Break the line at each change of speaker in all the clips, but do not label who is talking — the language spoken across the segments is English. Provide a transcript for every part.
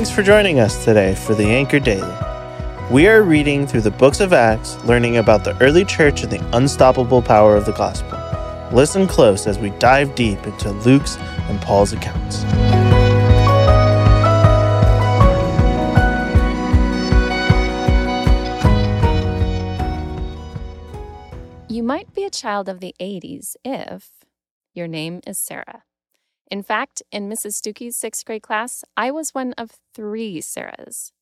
Thanks for joining us today for the Anchor Daily. We are reading through the books of Acts, learning about the early church and the unstoppable power of the gospel. Listen close as we dive deep into Luke's and Paul's accounts.
You might be a child of the 80s if your name is Sarah. In fact, in Mrs. Stuckey's sixth grade class, I was one of three Sarahs.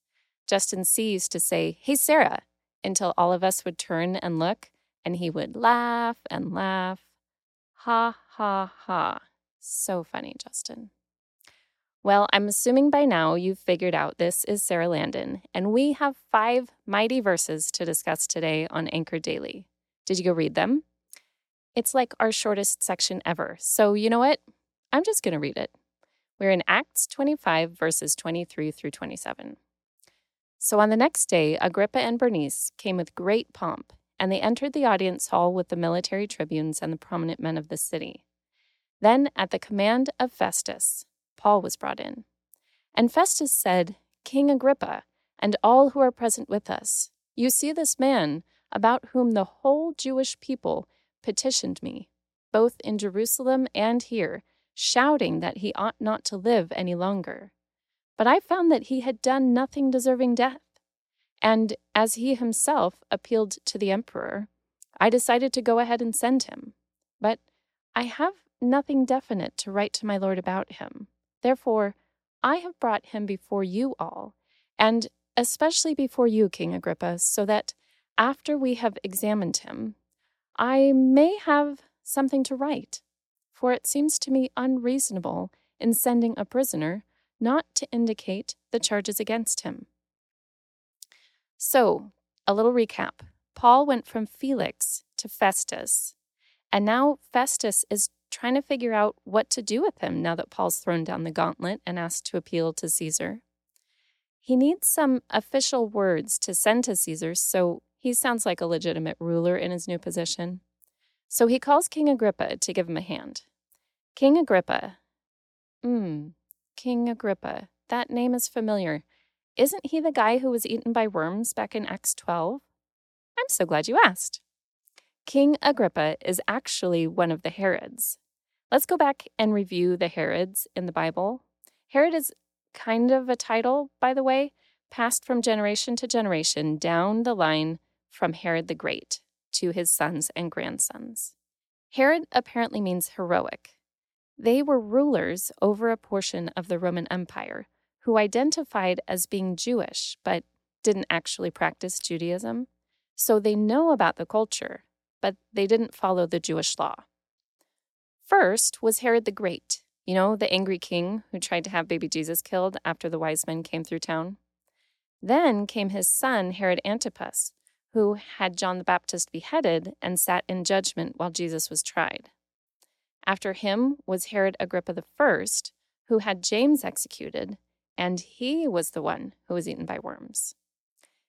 Justin C. used to say, Hey, Sarah, until all of us would turn and look, and he would laugh and laugh. Ha, ha, ha. So funny, Justin. Well, I'm assuming by now you've figured out this is Sarah Landon, and we have five mighty verses to discuss today on Anchor Daily. Did you go read them? It's like our shortest section ever. So, you know what? I'm just going to read it. We're in Acts 25, verses 23 through 27. So on the next day, Agrippa and Bernice came with great pomp, and they entered the audience hall with the military tribunes and the prominent men of the city. Then, at the command of Festus, Paul was brought in. And Festus said, King Agrippa, and all who are present with us, you see this man about whom the whole Jewish people petitioned me, both in Jerusalem and here, shouting that he ought not to live any longer. But I found that he had done nothing deserving death. And as he himself appealed to the emperor, I decided to go ahead and send him. But I have nothing definite to write to my lord about him. Therefore, I have brought him before you all, and especially before you, King Agrippa, so that after we have examined him, I may have something to write. For it seems to me unreasonable in sending a prisoner not to indicate the charges against him. So, a little recap Paul went from Felix to Festus, and now Festus is trying to figure out what to do with him now that Paul's thrown down the gauntlet and asked to appeal to Caesar. He needs some official words to send to Caesar, so he sounds like a legitimate ruler in his new position. So he calls King Agrippa to give him a hand. King Agrippa. Hmm, King Agrippa. That name is familiar. Isn't he the guy who was eaten by worms back in Acts 12? I'm so glad you asked. King Agrippa is actually one of the Herods. Let's go back and review the Herods in the Bible. Herod is kind of a title, by the way, passed from generation to generation down the line from Herod the Great to his sons and grandsons. Herod apparently means heroic. They were rulers over a portion of the Roman Empire who identified as being Jewish but didn't actually practice Judaism. So they know about the culture, but they didn't follow the Jewish law. First was Herod the Great, you know, the angry king who tried to have baby Jesus killed after the wise men came through town. Then came his son, Herod Antipas, who had John the Baptist beheaded and sat in judgment while Jesus was tried. After him was Herod Agrippa I, who had James executed, and he was the one who was eaten by worms.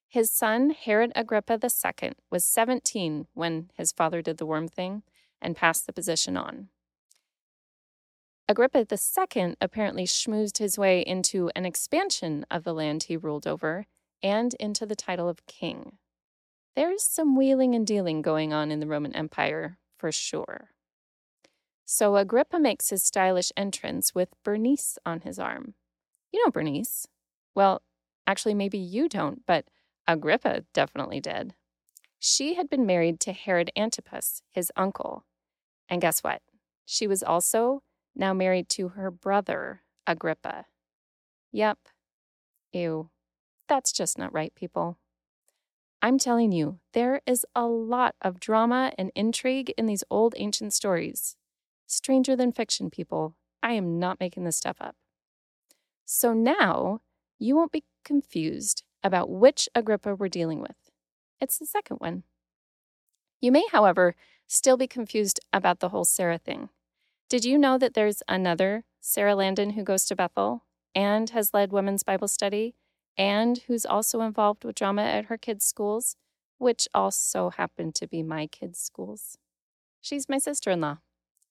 His son, Herod Agrippa II, was 17 when his father did the worm thing and passed the position on. Agrippa II apparently schmoozed his way into an expansion of the land he ruled over and into the title of king. There's some wheeling and dealing going on in the Roman Empire, for sure. So Agrippa makes his stylish entrance with Bernice on his arm. You know Bernice. Well, actually, maybe you don't, but Agrippa definitely did. She had been married to Herod Antipas, his uncle. And guess what? She was also now married to her brother, Agrippa. Yep. Ew. That's just not right, people. I'm telling you, there is a lot of drama and intrigue in these old ancient stories. Stranger than fiction, people. I am not making this stuff up. So now you won't be confused about which Agrippa we're dealing with. It's the second one. You may, however, still be confused about the whole Sarah thing. Did you know that there's another Sarah Landon who goes to Bethel and has led women's Bible study and who's also involved with drama at her kids' schools, which also happen to be my kids' schools. She's my sister in law.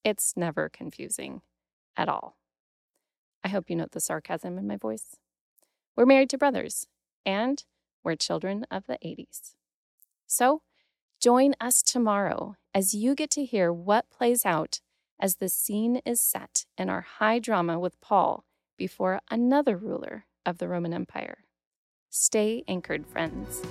It's never confusing at all. I hope you note the sarcasm in my voice. We're married to brothers, and we're children of the 80s. So, join us tomorrow as you get to hear what plays out as the scene is set in our high drama with Paul before another ruler of the Roman Empire. Stay anchored, friends.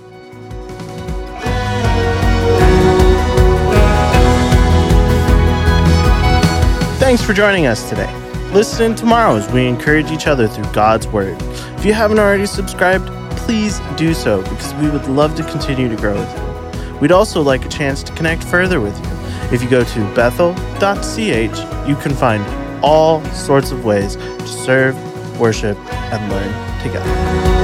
Thanks for joining us today. Listen tomorrow as we encourage each other through God's Word. If you haven't already subscribed, please do so because we would love to continue to grow with you. We'd also like a chance to connect further with you. If you go to bethel.ch, you can find all sorts of ways to serve, worship, and learn together.